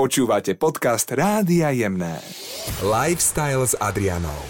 Počúvate podcast Rádia Jemné. Lifestyle s Adrianou.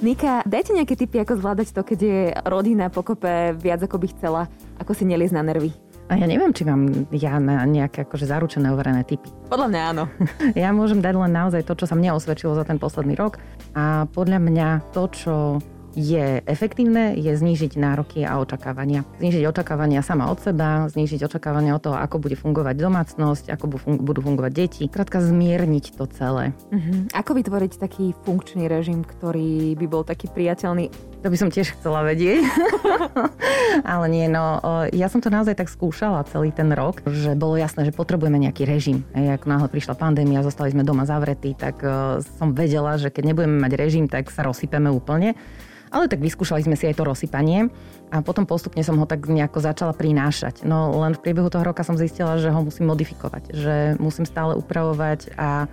Nika, dajte nejaké tipy, ako zvládať to, keď je rodina pokope viac, ako by chcela, ako si neliez na nervy. A ja neviem, či mám ja na nejaké akože zaručené overené typy. Podľa mňa áno. ja môžem dať len naozaj to, čo sa mne osvedčilo za ten posledný rok. A podľa mňa to, čo je efektívne, je znížiť nároky a očakávania. Znížiť očakávania sama od seba, znížiť očakávania od toho, ako bude fungovať domácnosť, ako budú fungovať deti. Krátka zmierniť to celé. Uh-huh. Ako vytvoriť taký funkčný režim, ktorý by bol taký priateľný? To by som tiež chcela vedieť. Ale nie, no ja som to naozaj tak skúšala celý ten rok, že bolo jasné, že potrebujeme nejaký režim. Ej, ako náhle prišla pandémia, zostali sme doma zavretí, tak som vedela, že keď nebudeme mať režim, tak sa rozsypeme úplne. Ale tak vyskúšali sme si aj to rozsypanie a potom postupne som ho tak nejako začala prinášať. No len v priebehu toho roka som zistila, že ho musím modifikovať, že musím stále upravovať a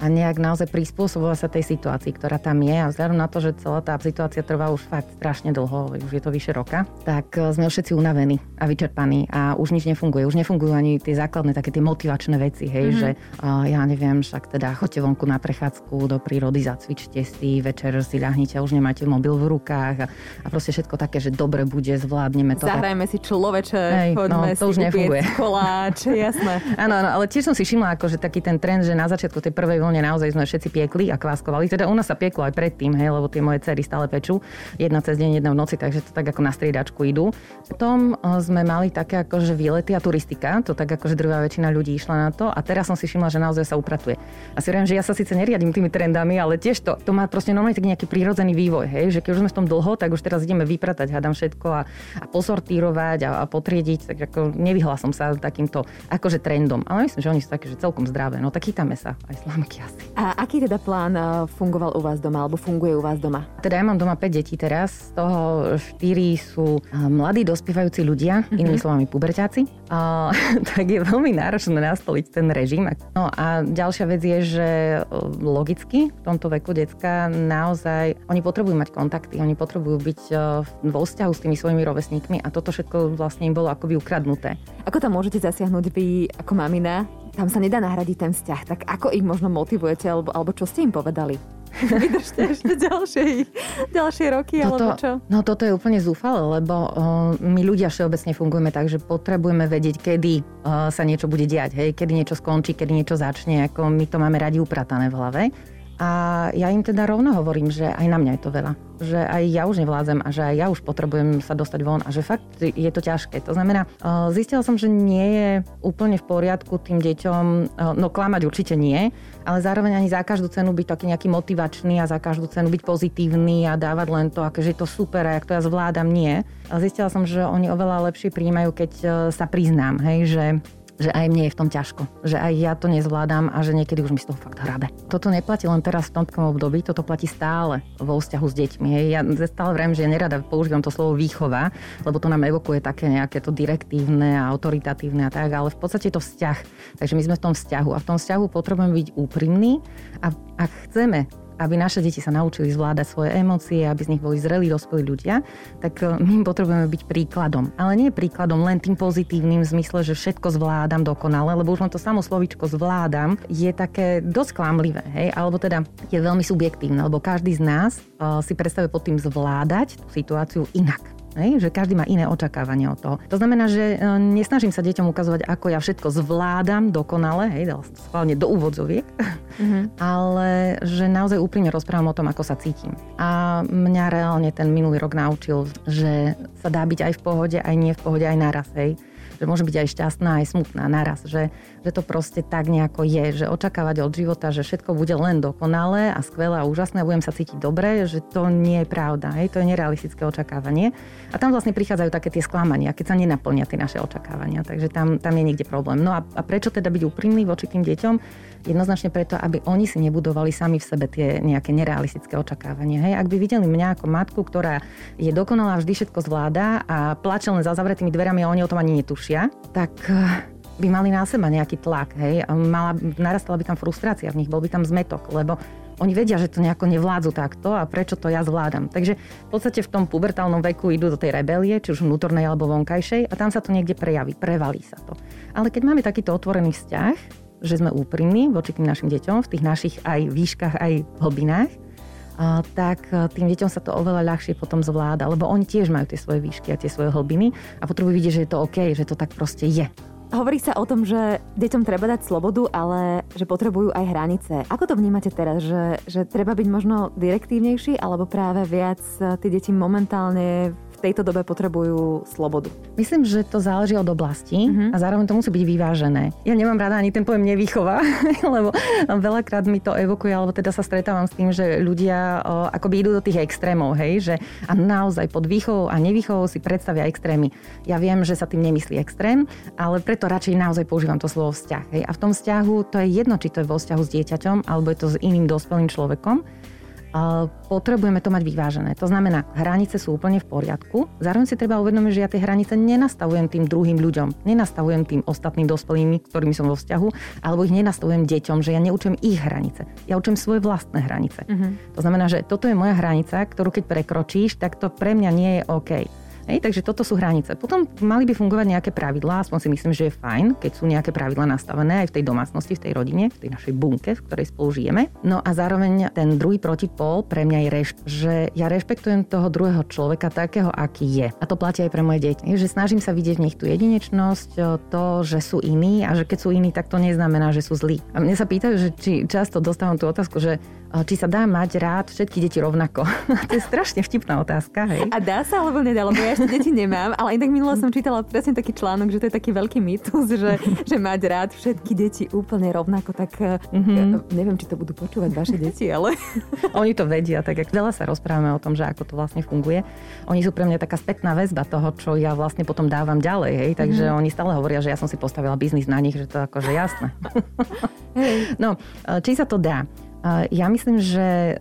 a nejak naozaj prispôsobovať sa tej situácii, ktorá tam je. A vzhľadom na to, že celá tá situácia trvá už fakt strašne dlho, už je to vyše roka, tak e, sme všetci unavení a vyčerpaní a už nič nefunguje. Už nefungujú ani tie základné také tie motivačné veci, hej, mm-hmm. že uh, ja neviem, však teda choďte vonku na prechádzku do prírody, zacvičte si, večer si ľahnite a už nemáte mobil v rukách a, a proste všetko také, že dobre bude, zvládneme to. Zahrajme si človeče, hej, no, to už nefunguje. koláč, jasné. Áno, ale tiež som si všimla, že taký ten trend, že na začiatku tej prvej vlne naozaj sme všetci piekli a kváskovali. Teda u nás sa pieklo aj predtým, hej, lebo tie moje cery stále pečú. Jedna cez deň, jedna v noci, takže to tak ako na striedačku idú. Potom eh, sme mali také akože výlety a turistika, to tak akože druhá väčšina ľudí išla na to a teraz som si všimla, že naozaj sa upratuje. A si hovorím, že ja sa síce neriadím tými trendami, ale tiež to, to má proste normálne taký nejaký prírodzený vývoj, hej, že keď už sme v tom dlho, tak už teraz ideme vypratať, hádam všetko a, a posortírovať a, a potriediť, tak ako nevyhla som sa takýmto akože trendom. Ale myslím, že oni sú také, že celkom zdravé. No tak chytáme sa aj slamky asi. A aký teda plán eh, fungoval u vás doma, alebo funguje u vás doma? Teda ja mám doma 5 detí teraz, z toho 4 sú eh, mladí dospievajúci ľudia, mm-hmm. inými slovami puberťáci. A, tak je veľmi náročné nastoliť ten režim. No a ďalšia vec je, že eh, logicky v tomto veku decka naozaj, oni potrebujú mať kontakty, oni potrebujú byť vo vzťahu s tými svojimi rovesníkmi a toto všetko vlastne im bolo akoby ukradnuté. Ako tam môžete zasiahnuť vy ako mamina? Tam sa nedá nahradiť ten vzťah. Tak ako ich možno motivujete, alebo, alebo čo ste im povedali? Vydržte ešte ďalšie, ďalšie roky, toto, alebo čo? No toto je úplne zúfale, lebo uh, my ľudia všeobecne fungujeme tak, že potrebujeme vedieť, kedy uh, sa niečo bude diať, hej? kedy niečo skončí, kedy niečo začne, ako my to máme radi upratané v hlave. A ja im teda rovno hovorím, že aj na mňa je to veľa. Že aj ja už nevládzem a že aj ja už potrebujem sa dostať von a že fakt je to ťažké. To znamená, zistila som, že nie je úplne v poriadku tým deťom, no klamať určite nie, ale zároveň ani za každú cenu byť taký nejaký motivačný a za každú cenu byť pozitívny a dávať len to, že je to super a jak to ja zvládam, nie. Zistila som, že oni oveľa lepšie príjmajú, keď sa priznám, hej, že že aj mne je v tom ťažko, že aj ja to nezvládam a že niekedy už mi z toho fakt hrabe. Toto neplatí len teraz v tomto období, toto platí stále vo vzťahu s deťmi. Hej. Ja stále vrem, že nerada používam to slovo výchova, lebo to nám evokuje také nejaké to direktívne a autoritatívne a tak, ale v podstate je to vzťah. Takže my sme v tom vzťahu a v tom vzťahu potrebujeme byť úprimní a ak chceme aby naše deti sa naučili zvládať svoje emócie, aby z nich boli zrelí, dospelí ľudia, tak e, my potrebujeme byť príkladom. Ale nie príkladom len tým pozitívnym v zmysle, že všetko zvládam dokonale, lebo už len to samo slovičko zvládam je také dosť klamlivé, hej? alebo teda je veľmi subjektívne, lebo každý z nás uh, si predstavuje pod tým zvládať tú situáciu inak. Hej, že každý má iné očakávanie od toho. To znamená, že e, nesnažím sa deťom ukazovať, ako ja všetko zvládam dokonale, hej, schválne do úvodzoviek, mm-hmm. ale že naozaj úprimne rozprávam o tom, ako sa cítim. A mňa reálne ten minulý rok naučil, že sa dá byť aj v pohode, aj nie v pohode, aj naraz, hej že môže byť aj šťastná, aj smutná naraz, že, že to proste tak nejako je, že očakávať od života, že všetko bude len dokonalé a skvelé a úžasné a budem sa cítiť dobre, že to nie je pravda, hej, to je nerealistické očakávanie. A tam vlastne prichádzajú také tie sklamania, keď sa nenaplnia tie naše očakávania, takže tam, tam je niekde problém. No a, a prečo teda byť úprimný voči tým deťom? Jednoznačne preto, aby oni si nebudovali sami v sebe tie nejaké nerealistické očakávania. Hej? Ak by videli mňa ako matku, ktorá je dokonalá, vždy všetko zvláda a plače len za zavretými dverami a oni o tom ani netušia, tak eh, by mali na seba nejaký tlak, hej, mala, narastala by tam frustrácia v nich, bol by tam zmetok, lebo oni vedia, že to nejako nevládzu takto a prečo to ja zvládam. Takže v podstate v tom pubertálnom veku idú do tej rebelie, či už vnútornej alebo vonkajšej a tam sa to niekde prejaví, prevalí sa to. Ale keď máme takýto otvorený vzťah, že sme úprimní voči tým našim deťom v tých našich aj výškach, aj hlbinách, tak e, tým deťom sa to oveľa ľahšie potom zvláda, lebo oni tiež majú tie svoje výšky a tie svoje hlbiny a potrebujú vidieť, že je to OK, že to tak proste je. Hovorí sa o tom, že deťom treba dať slobodu, ale že potrebujú aj hranice. Ako to vnímate teraz, že, že treba byť možno direktívnejší, alebo práve viac e, tie deti momentálne tejto dobe potrebujú slobodu? Myslím, že to záleží od oblasti uh-huh. a zároveň to musí byť vyvážené. Ja nemám rada ani ten pojem nevýchova, lebo veľakrát mi to evokuje, alebo teda sa stretávam s tým, že ľudia o, akoby idú do tých extrémov, hej, že a naozaj pod výchovou a nevýchovou si predstavia extrémy. Ja viem, že sa tým nemyslí extrém, ale preto radšej naozaj používam to slovo vzťah. Hej. A v tom vzťahu to je jedno, či to je vo vzťahu s dieťaťom, alebo je to s iným dospelým človekom potrebujeme to mať vyvážené. To znamená, hranice sú úplne v poriadku. Zároveň si treba uvedomiť, že ja tie hranice nenastavujem tým druhým ľuďom, nenastavujem tým ostatným dospelými, ktorými som vo vzťahu, alebo ich nenastavujem deťom, že ja neučím ich hranice. Ja učím svoje vlastné hranice. Uh-huh. To znamená, že toto je moja hranica, ktorú keď prekročíš, tak to pre mňa nie je OK. Hej, takže toto sú hranice. Potom mali by fungovať nejaké pravidlá, aspoň si myslím, že je fajn, keď sú nejaké pravidlá nastavené aj v tej domácnosti, v tej rodine, v tej našej bunke, v ktorej spolu žijeme. No a zároveň ten druhý protipol pre mňa je rešp, že ja rešpektujem toho druhého človeka takého, aký je. A to platí aj pre moje deti. Že snažím sa vidieť v nich tú jedinečnosť, to, že sú iní a že keď sú iní, tak to neznamená, že sú zlí. A mne sa pýtajú, že či často dostávam tú otázku, že či sa dá mať rád všetky deti rovnako. to je strašne vtipná otázka, hej. A dá sa alebo nedá, lebo ja ešte deti nemám, ale inak minule som čítala presne taký článok, že to je taký veľký mýtus, že, že mať rád všetky deti úplne rovnako, tak mm-hmm. neviem, či to budú počúvať vaše deti, ale... Oni to vedia, tak jak veľa sa rozprávame o tom, že ako to vlastne funguje. Oni sú pre mňa taká spätná väzba toho, čo ja vlastne potom dávam ďalej, hej, takže mm-hmm. oni stále hovoria, že ja som si postavila biznis na nich, že to akože jasné. no, či sa to dá? Ja myslím, že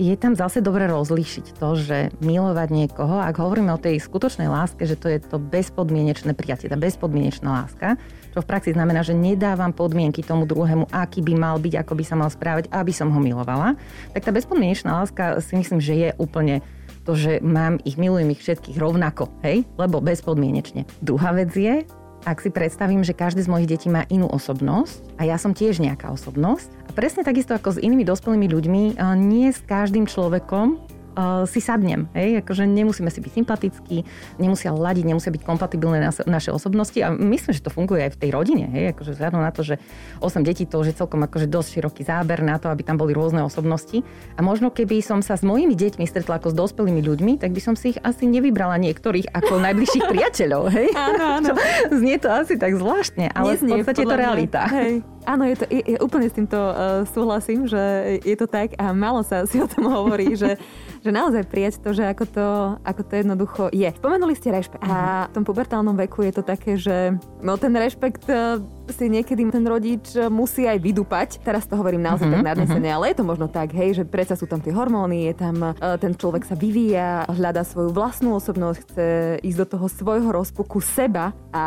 je tam zase dobre rozlíšiť to, že milovať niekoho, ak hovoríme o tej skutočnej láske, že to je to bezpodmienečné prijatie, tá bezpodmienečná láska, čo v praxi znamená, že nedávam podmienky tomu druhému, aký by mal byť, ako by sa mal správať, aby som ho milovala, tak tá bezpodmienečná láska si myslím, že je úplne to, že mám ich, milujem ich všetkých rovnako, hej, lebo bezpodmienečne. Druhá vec je, ak si predstavím, že každý z mojich detí má inú osobnosť a ja som tiež nejaká osobnosť. A presne takisto ako s inými dospelými ľuďmi, nie s každým človekom uh, si sadnem. Hej? Akože nemusíme si byť sympatickí, nemusia ladiť, nemusia byť kompatibilné nas- naše osobnosti a myslím, že to funguje aj v tej rodine. Hej? Akože vzhľadom na to, že 8 detí to už je celkom akože dosť široký záber na to, aby tam boli rôzne osobnosti. A možno keby som sa s mojimi deťmi stretla ako s dospelými ľuďmi, tak by som si ich asi nevybrala niektorých ako najbližších priateľov. Hej? Áno, áno. Znie to asi tak zvláštne, ale Neznie, v podstate je to realita. Hej. Áno, je to, je, je, úplne s týmto uh, súhlasím, že je to tak a málo sa si o tom hovorí, že že naozaj prijať to, že ako to, ako to jednoducho je. Spomenuli ste rešpekt. A v tom pubertálnom veku je to také, že no, ten rešpekt e, si niekedy ten rodič musí aj vydupať. Teraz to hovorím naozaj uh-huh, tak nadnesene, uh-huh. ale je to možno tak, hej, že predsa sú tam tie hormóny, je tam, uh, ten človek sa vyvíja, hľadá svoju vlastnú osobnosť, chce ísť do toho svojho rozpuku seba a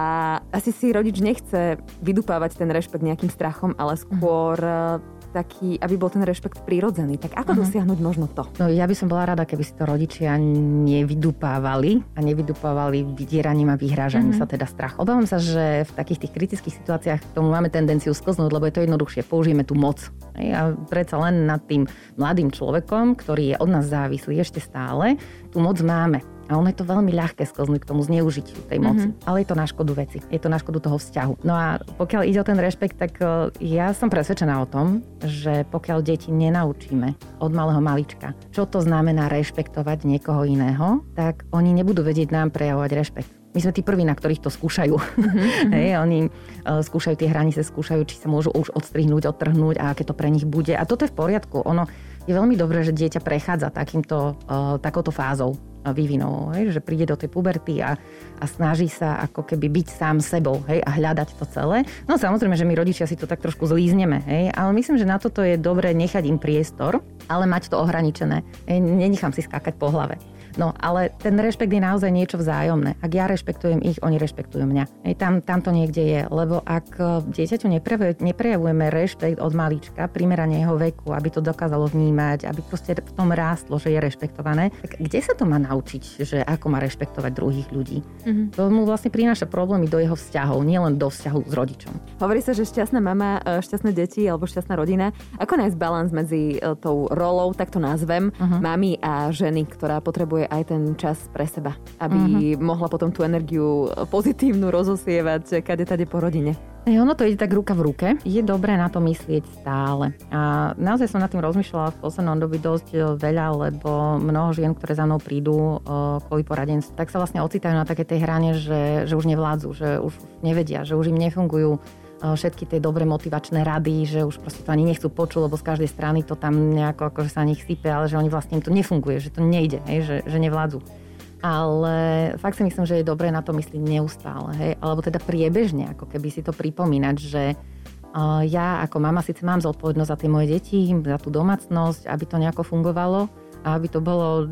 asi si rodič nechce vydupávať ten rešpekt nejakým strachom, ale skôr uh-huh taký, aby bol ten rešpekt prirodzený. Tak ako uh-huh. dosiahnuť možno to? No ja by som bola rada, keby si to rodičia nevydupávali a nevydupávali vydieraním a vyhrážaním uh-huh. sa teda strach. Obávam sa, že v takých tých kritických situáciách k tomu máme tendenciu sklznúť, lebo je to jednoduchšie. Použijeme tú moc. A predsa len nad tým mladým človekom, ktorý je od nás závislý ešte stále, tú moc máme. A ono je to veľmi ľahké sklznúť k tomu zneužitiu tej moci. Mm-hmm. Ale je to na škodu veci. Je to na škodu toho vzťahu. No a pokiaľ ide o ten rešpekt, tak e, ja som presvedčená o tom, že pokiaľ deti nenaučíme od malého malička, čo to znamená rešpektovať niekoho iného, tak oni nebudú vedieť nám prejavovať rešpekt. My sme tí prví, na ktorých to skúšajú. Mm-hmm. Hej, oni uh, skúšajú tie hranice, skúšajú, či sa môžu už odstrihnúť, odtrhnúť a aké to pre nich bude. A toto je v poriadku. Ono je veľmi dobré, že dieťa prechádza takýmto, uh, takouto fázou vývinov, hej, že príde do tej puberty a, a snaží sa ako keby byť sám sebou hej, a hľadať to celé. No samozrejme, že my rodičia si to tak trošku zlízneme, hej, ale myslím, že na toto je dobré nechať im priestor, ale mať to ohraničené. Hej, nenechám si skákať po hlave. No ale ten rešpekt je naozaj niečo vzájomné. Ak ja rešpektujem ich, oni rešpektujú mňa. Hej, tam, tam to niekde je, lebo ak e, dieťaťu neprejavujeme rešpekt od malička, primerane jeho veku, aby to dokázalo vnímať, aby proste v tom rástlo, že je rešpektované, tak kde sa to má naučiť, že ako má rešpektovať druhých ľudí? Mm-hmm. To mu vlastne prináša problémy do jeho vzťahov, nielen do vzťahu s rodičom. Hovorí sa, že šťastná mama, e, šťastné deti alebo šťastná rodina. Ako nájsť balans medzi e, tou rolou, tak to nazvem, uh-huh. mami a ženy, ktorá potrebuje aj ten čas pre seba, aby uh-huh. mohla potom tú energiu pozitívnu rozosievať kade tade po rodine. Ono to ide tak ruka v ruke. Je dobré na to myslieť stále. A naozaj som nad tým rozmýšľala v poslednom dobi dosť e, veľa, lebo mnoho žien, ktoré za mnou prídu e, kvôli poradenstvu, tak sa vlastne ocitajú na také tej hrane, že, že už nevládzu, že už nevedia, že už im nefungujú všetky tie dobré motivačné rady, že už proste to ani nechcú počuť, lebo z každej strany to tam nejako akože sa nich sype, ale že oni vlastne to nefunguje, že to nejde, hej, že, že nevládzu. Ale fakt si myslím, že je dobré na to myslieť neustále, hej, alebo teda priebežne, ako keby si to pripomínať, že ja ako mama síce mám zodpovednosť za tie moje deti, za tú domácnosť, aby to nejako fungovalo, a aby to bolo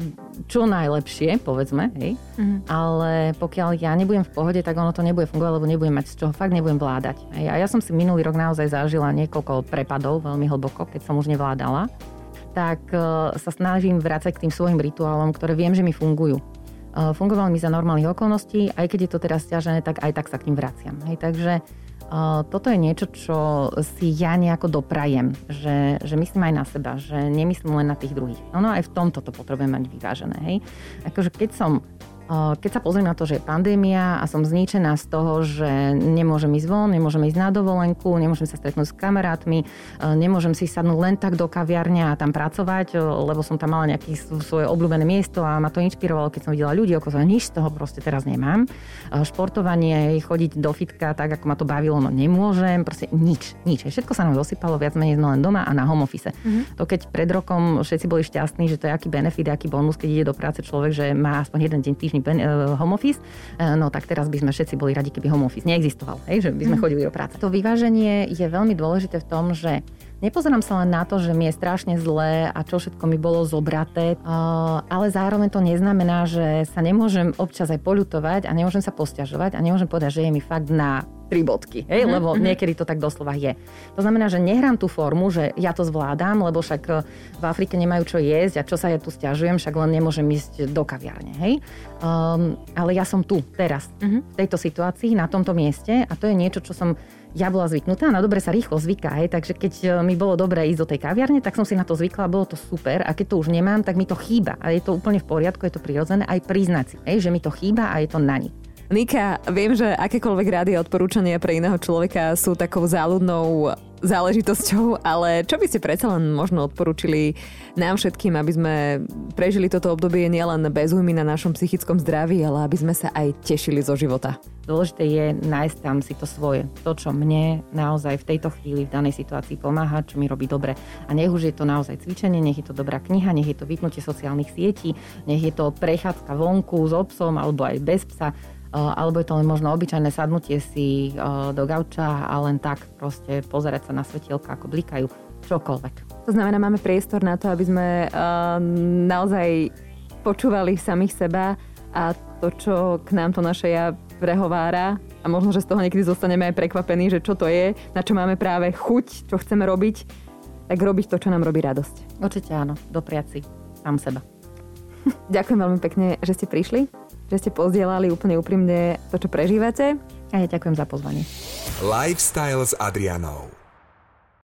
čo najlepšie, povedzme, hej. Mm-hmm. Ale pokiaľ ja nebudem v pohode, tak ono to nebude fungovať, lebo nebudem mať z čoho, fakt nebudem vládať. Hej. A ja som si minulý rok naozaj zažila niekoľko prepadov veľmi hlboko, keď som už nevládala. Tak uh, sa snažím vrácať k tým svojim rituálom, ktoré viem, že mi fungujú. Uh, fungovali mi za normálnych okolností, aj keď je to teraz stiažené, tak aj tak sa k ním vraciam. Hej. Takže toto je niečo, čo si ja nejako doprajem, že, že myslím aj na seba, že nemyslím len na tých druhých. Ono aj v tomto to potrebujem mať vyvážené. Hej? Akože keď som keď sa pozriem na to, že je pandémia a som zničená z toho, že nemôžem ísť von, nemôžem ísť na dovolenku, nemôžem sa stretnúť s kamarátmi, nemôžem si sadnúť len tak do kaviarne a tam pracovať, lebo som tam mala nejaké svoje obľúbené miesto a ma to inšpirovalo, keď som videla ľudí okolo sa nič z toho proste teraz nemám. Športovanie, chodiť do fitka tak, ako ma to bavilo, no nemôžem, proste nič, nič. Všetko sa nám dosypalo viac menej len doma a na home office. Mm-hmm. To keď pred rokom všetci boli šťastní, že to je aký benefit, aký bonus, keď ide do práce človek, že má aspoň jeden deň týždeň ben, uh, home office, uh, no tak teraz by sme všetci boli radi, keby home office neexistoval, hej, že by sme mm. chodili do práce. To vyváženie je veľmi dôležité v tom, že Nepozerám sa len na to, že mi je strašne zlé a čo všetko mi bolo zobraté, ale zároveň to neznamená, že sa nemôžem občas aj poľutovať a nemôžem sa posťažovať a nemôžem povedať, že je mi fakt na tri bodky, hej? Mm-hmm. lebo mhm. niekedy to tak doslova je. To znamená, že nehrám tú formu, že ja to zvládam, lebo však e, v Afrike nemajú čo jesť a čo sa ja tu stiažujem, však len nemôžem ísť do kaviárne. Hej? Um, ale ja som tu, teraz, mm-hmm. v tejto situácii, na tomto mieste a to je niečo, čo som ja bola zvyknutá, na dobre sa rýchlo zvyká, hej, takže keď e, mi bolo dobré ísť do tej kaviarne, tak som si na to zvykla, bolo to super a keď to už nemám, tak mi to chýba a je to úplne v poriadku, je to prirodzené aj priznať si, hej, že mi to chýba a je to na nich. Nika, viem, že akékoľvek rády a odporúčania pre iného človeka sú takou záľudnou záležitosťou, ale čo by ste predsa len možno odporúčili nám všetkým, aby sme prežili toto obdobie nielen bez újmy na našom psychickom zdraví, ale aby sme sa aj tešili zo života? Dôležité je nájsť tam si to svoje. To, čo mne naozaj v tejto chvíli, v danej situácii pomáha, čo mi robí dobre. A nech už je to naozaj cvičenie, nech je to dobrá kniha, nech je to vypnutie sociálnych sietí, nech je to prechádzka vonku s obsom alebo aj bez psa alebo je to len možno obyčajné sadnutie si do gauča a len tak proste pozerať sa na svetielka, ako blikajú, čokoľvek. To znamená, máme priestor na to, aby sme naozaj počúvali samých seba a to, čo k nám to naše ja prehovára a možno, že z toho niekedy zostaneme aj prekvapení, že čo to je, na čo máme práve chuť, čo chceme robiť, tak robiť to, čo nám robí radosť. Určite áno, dopriať si sám seba. Ďakujem veľmi pekne, že ste prišli že ste pozdielali úplne úprimne to, čo prežívate. A ja ďakujem za pozvanie. Lifestyle s Adrianou.